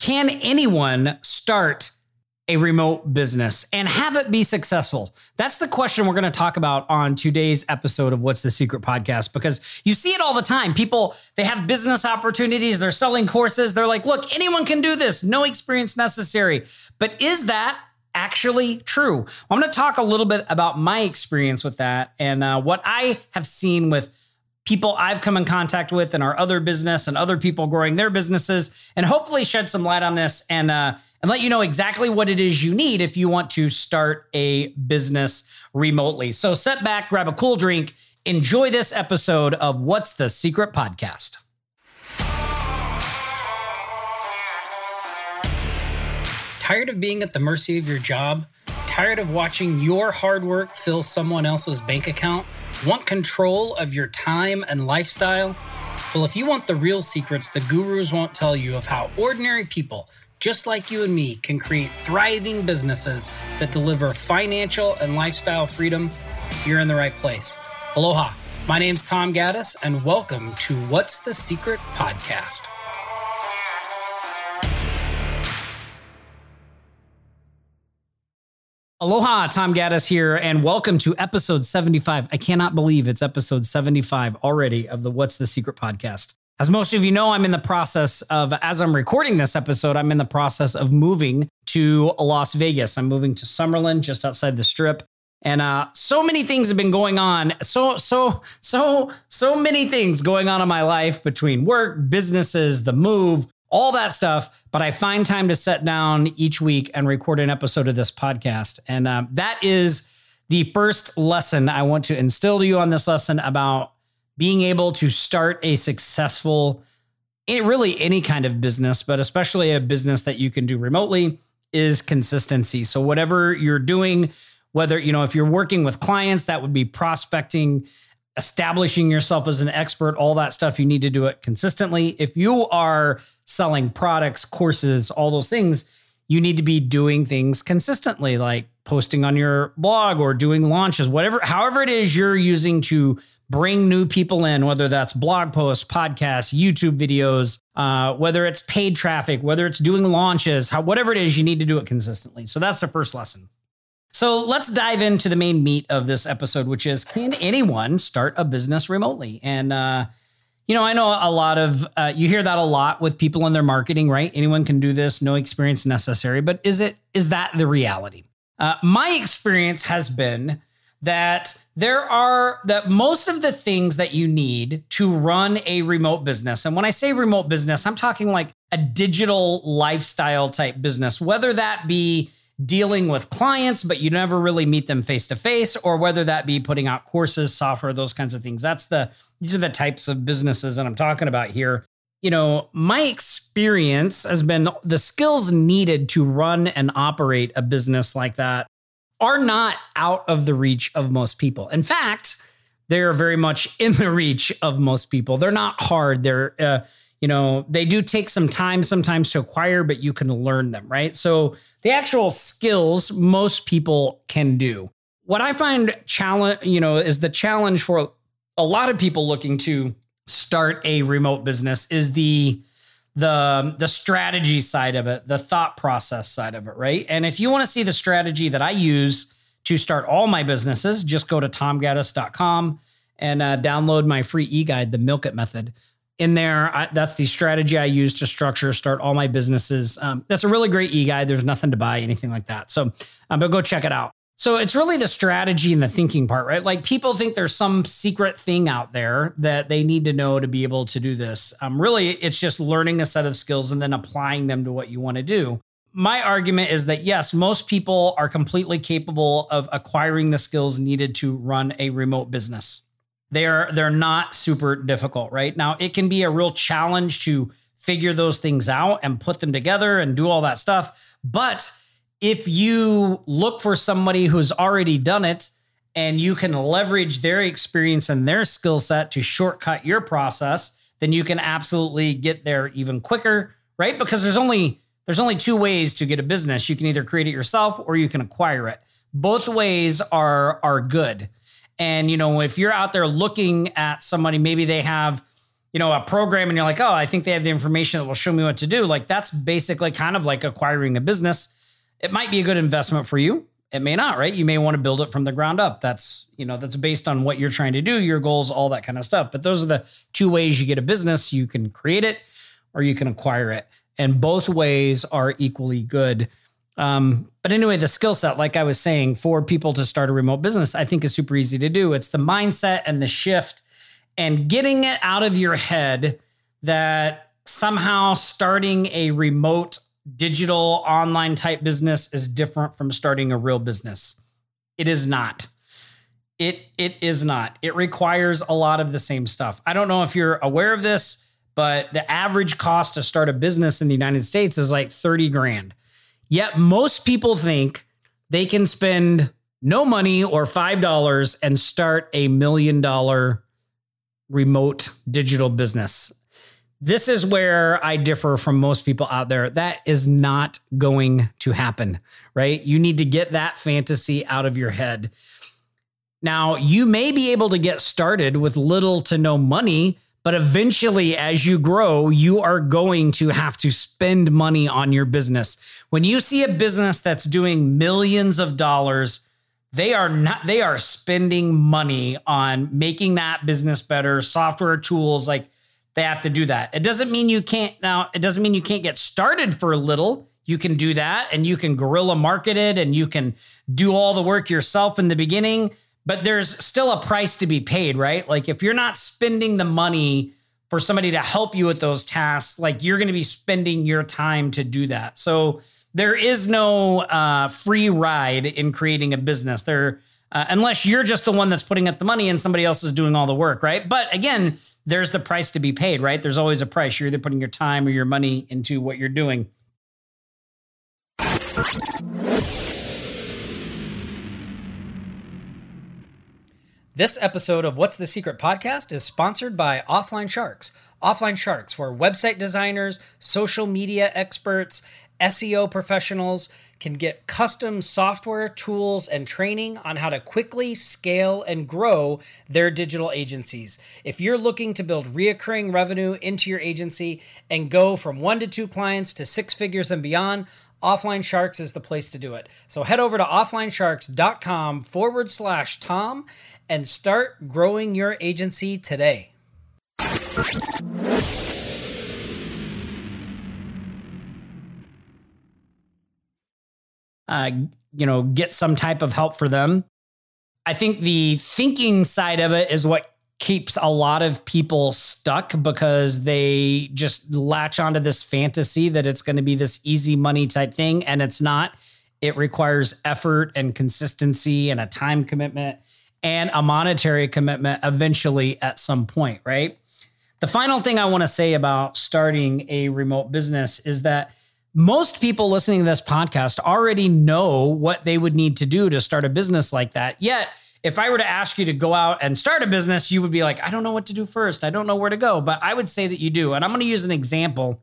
Can anyone start a remote business and have it be successful? That's the question we're going to talk about on today's episode of What's the Secret podcast because you see it all the time. People, they have business opportunities, they're selling courses, they're like, look, anyone can do this, no experience necessary. But is that actually true? I'm going to talk a little bit about my experience with that and uh, what I have seen with people I've come in contact with in our other business and other people growing their businesses, and hopefully shed some light on this and uh, and let you know exactly what it is you need if you want to start a business remotely. So set back, grab a cool drink, enjoy this episode of What's the Secret Podcast. Tired of being at the mercy of your job? Tired of watching your hard work fill someone else's bank account? Want control of your time and lifestyle? Well, if you want the real secrets the gurus won't tell you of how ordinary people, just like you and me, can create thriving businesses that deliver financial and lifestyle freedom, you're in the right place. Aloha. My name's Tom Gaddis, and welcome to What's the Secret podcast. Aloha, Tom Gaddis here, and welcome to episode 75. I cannot believe it's episode 75 already of the What's the Secret podcast. As most of you know, I'm in the process of, as I'm recording this episode, I'm in the process of moving to Las Vegas. I'm moving to Summerlin, just outside the strip. And uh, so many things have been going on. So, so, so, so many things going on in my life between work, businesses, the move, all that stuff. But I find time to sit down each week and record an episode of this podcast. And uh, that is the first lesson I want to instill to you on this lesson about being able to start a successful, eh, really any kind of business, but especially a business that you can do remotely is consistency. So whatever you're doing, whether, you know, if you're working with clients, that would be prospecting, establishing yourself as an expert, all that stuff, you need to do it consistently. If you are selling products, courses, all those things, you need to be doing things consistently, like posting on your blog or doing launches, whatever, however it is you're using to bring new people in, whether that's blog posts, podcasts, YouTube videos, uh, whether it's paid traffic, whether it's doing launches, how, whatever it is, you need to do it consistently. So that's the first lesson. So let's dive into the main meat of this episode, which is can anyone start a business remotely? And, uh, you know, I know a lot of, uh, you hear that a lot with people in their marketing, right? Anyone can do this, no experience necessary. But is it, is that the reality? Uh, my experience has been that there are that most of the things that you need to run a remote business. And when I say remote business, I'm talking like a digital lifestyle type business, whether that be dealing with clients, but you never really meet them face to face, or whether that be putting out courses, software, those kinds of things. That's the these are the types of businesses that I'm talking about here. You know, my experience has been the skills needed to run and operate a business like that are not out of the reach of most people. In fact, they are very much in the reach of most people. They're not hard. They're uh, you know, they do take some time sometimes to acquire, but you can learn them, right? So the actual skills most people can do. What I find challenge, you know, is the challenge for a lot of people looking to start a remote business is the the the strategy side of it, the thought process side of it, right? And if you want to see the strategy that I use to start all my businesses, just go to tomgaddis.com and uh, download my free e-guide, the Milk It Method in there. I, that's the strategy I use to structure, start all my businesses. Um, that's a really great e guide. There's nothing to buy, anything like that. So, um, but go check it out. So it's really the strategy and the thinking part, right? Like people think there's some secret thing out there that they need to know to be able to do this. Um, really, it's just learning a set of skills and then applying them to what you want to do. My argument is that yes, most people are completely capable of acquiring the skills needed to run a remote business. They're they're not super difficult, right? Now it can be a real challenge to figure those things out and put them together and do all that stuff. But if you look for somebody who's already done it and you can leverage their experience and their skill set to shortcut your process, then you can absolutely get there even quicker, right? Because there's only there's only two ways to get a business. You can either create it yourself or you can acquire it. Both ways are are good. And, you know, if you're out there looking at somebody, maybe they have, you know, a program and you're like, oh, I think they have the information that will show me what to do. Like that's basically kind of like acquiring a business. It might be a good investment for you. It may not, right? You may want to build it from the ground up. That's, you know, that's based on what you're trying to do, your goals, all that kind of stuff. But those are the two ways you get a business. You can create it or you can acquire it. And both ways are equally good. Um, but anyway, the skill set, like I was saying, for people to start a remote business, I think is super easy to do. It's the mindset and the shift and getting it out of your head that somehow starting a remote digital online type business is different from starting a real business. It is not. It it is not. It requires a lot of the same stuff. I don't know if you're aware of this, but the average cost to start a business in the United States is like 30 grand. Yet most people think they can spend no money or $5 and start a million dollar remote digital business. This is where I differ from most people out there. That is not going to happen, right? You need to get that fantasy out of your head. Now, you may be able to get started with little to no money, but eventually, as you grow, you are going to have to spend money on your business. When you see a business that's doing millions of dollars, they are not they are spending money on making that business better software tools like they have to do that. It doesn't mean you can't now it doesn't mean you can't get started for a little. You can do that and you can guerrilla market it and you can do all the work yourself in the beginning but there's still a price to be paid right like if you're not spending the money for somebody to help you with those tasks like you're going to be spending your time to do that so there is no uh, free ride in creating a business. There, uh, unless you're just the one that's putting up the money and somebody else is doing all the work, right? But again, there's the price to be paid, right? There's always a price. You're either putting your time or your money into what you're doing. This episode of What's the Secret podcast is sponsored by Offline Sharks. Offline Sharks, where website designers, social media experts, SEO professionals can get custom software, tools, and training on how to quickly scale and grow their digital agencies. If you're looking to build reoccurring revenue into your agency and go from one to two clients to six figures and beyond, Offline Sharks is the place to do it. So head over to offlinesharks.com forward slash Tom and start growing your agency today. uh, you know, get some type of help for them. I think the thinking side of it is what keeps a lot of people stuck because they just latch onto this fantasy that it's going to be this easy money type thing. And it's not. It requires effort and consistency and a time commitment and a monetary commitment eventually at some point, right? The final thing I want to say about starting a remote business is that most people listening to this podcast already know what they would need to do to start a business like that. Yet, if I were to ask you to go out and start a business, you would be like, I don't know what to do first. I don't know where to go. But I would say that you do. And I'm going to use an example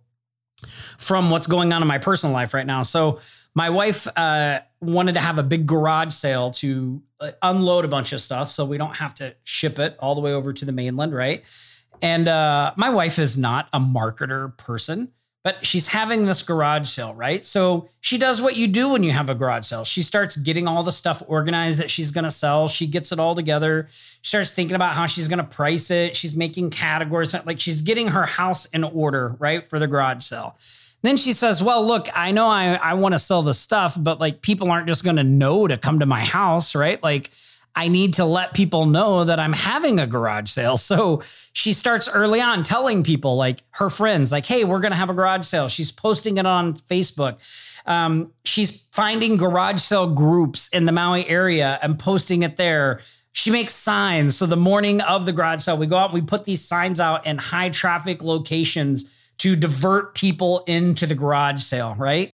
from what's going on in my personal life right now. So, my wife uh, wanted to have a big garage sale to uh, unload a bunch of stuff so we don't have to ship it all the way over to the mainland, right? And uh, my wife is not a marketer person but she's having this garage sale, right? So she does what you do when you have a garage sale. She starts getting all the stuff organized that she's going to sell. She gets it all together. She starts thinking about how she's going to price it. She's making categories, like she's getting her house in order, right, for the garage sale. Then she says, Well, look, I know I, I want to sell the stuff, but like people aren't just going to know to come to my house, right? Like, I need to let people know that I'm having a garage sale. So she starts early on telling people, like her friends, like, hey, we're going to have a garage sale. She's posting it on Facebook. Um, she's finding garage sale groups in the Maui area and posting it there. She makes signs. So the morning of the garage sale, we go out, and we put these signs out in high traffic locations to divert people into the garage sale, right?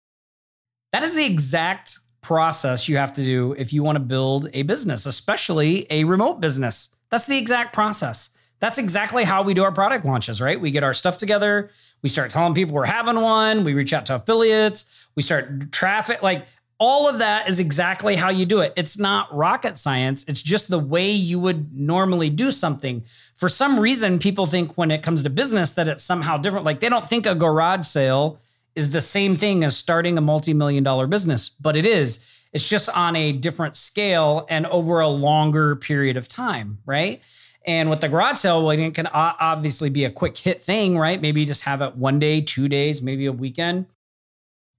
That is the exact process you have to do if you want to build a business, especially a remote business. That's the exact process. That's exactly how we do our product launches, right? We get our stuff together, we start telling people we're having one, we reach out to affiliates, we start traffic like all of that is exactly how you do it. It's not rocket science. It's just the way you would normally do something. For some reason, people think when it comes to business that it's somehow different. Like they don't think a garage sale is the same thing as starting a multi million dollar business, but it is. It's just on a different scale and over a longer period of time, right? And with the garage sale, well, it can obviously be a quick hit thing, right? Maybe just have it one day, two days, maybe a weekend.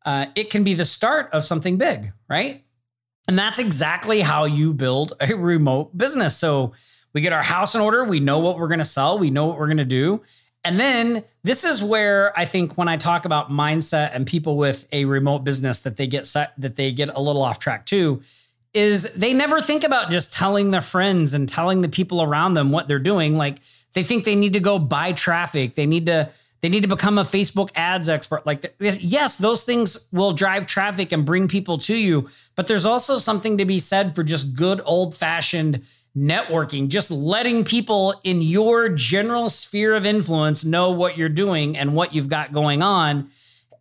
Uh, it can be the start of something big, right? And that's exactly how you build a remote business. So we get our house in order, we know what we're going to sell, we know what we're going to do. And then this is where I think when I talk about mindset and people with a remote business that they get set that they get a little off track too is they never think about just telling their friends and telling the people around them what they're doing. Like they think they need to go buy traffic. They need to they need to become a Facebook ads expert. Like yes, those things will drive traffic and bring people to you, but there's also something to be said for just good old-fashioned networking, just letting people in your general sphere of influence know what you're doing and what you've got going on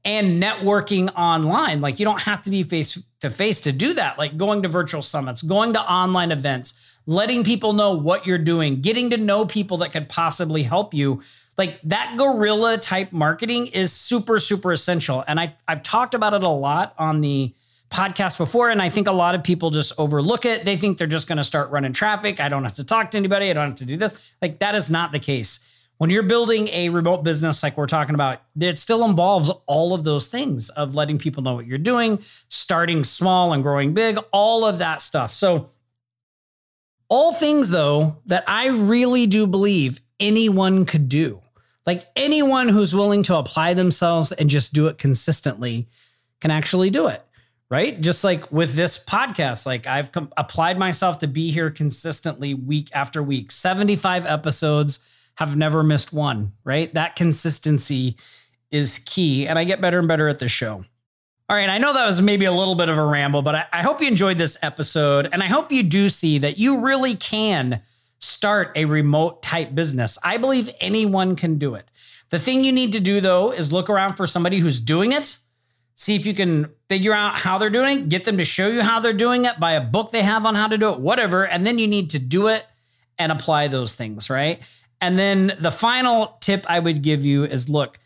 and networking online. Like you don't have to be face to face to do that. Like going to virtual summits, going to online events, letting people know what you're doing, getting to know people that could possibly help you. Like that guerrilla type marketing is super, super essential. And I, I've talked about it a lot on the podcast before. And I think a lot of people just overlook it. They think they're just going to start running traffic. I don't have to talk to anybody. I don't have to do this. Like that is not the case when you're building a remote business like we're talking about, it still involves all of those things of letting people know what you're doing, starting small and growing big, all of that stuff. So, all things though that I really do believe anyone could do. Like anyone who's willing to apply themselves and just do it consistently can actually do it. Right? Just like with this podcast, like I've com- applied myself to be here consistently week after week, 75 episodes have never missed one, right? That consistency is key. And I get better and better at the show. All right, I know that was maybe a little bit of a ramble, but I, I, hope you enjoyed this episode. And I hope you do see that you really can start a remote type business. I believe anyone can do it. The thing you need to do, though, is look around for somebody who's doing it, see if you can figure out how they're doing, it, get them to show you how they're doing it, buy a book they have on how to do it, whatever. And then you need to do it and apply those things, right? And then the final tip I would give you is look,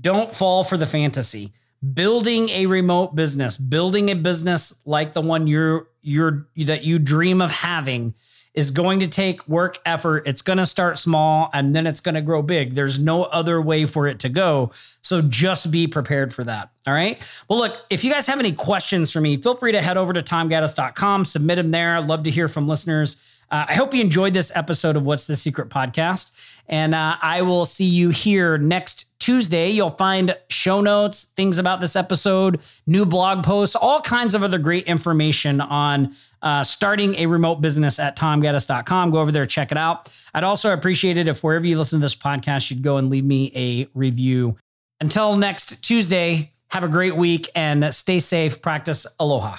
don't fall for the fantasy. Building a remote business, building a business like the one you're you're that you dream of having is going to take work effort. It's going to start small and then it's going to grow big. There's no other way for it to go. So just be prepared for that. All right. Well, look, if you guys have any questions for me, feel free to head over to tomgaddis.com, submit them there. I'd love to hear from listeners. Uh, I hope you enjoyed this episode of What's the Secret podcast. And uh, I will see you here next Tuesday. You'll find show notes, things about this episode, new blog posts, all kinds of other great information on uh, starting a remote business at tomgaddis.com. Go over there, check it out. I'd also appreciate it if wherever you listen to this podcast, you'd go and leave me a review. Until next Tuesday, have a great week and stay safe. Practice aloha.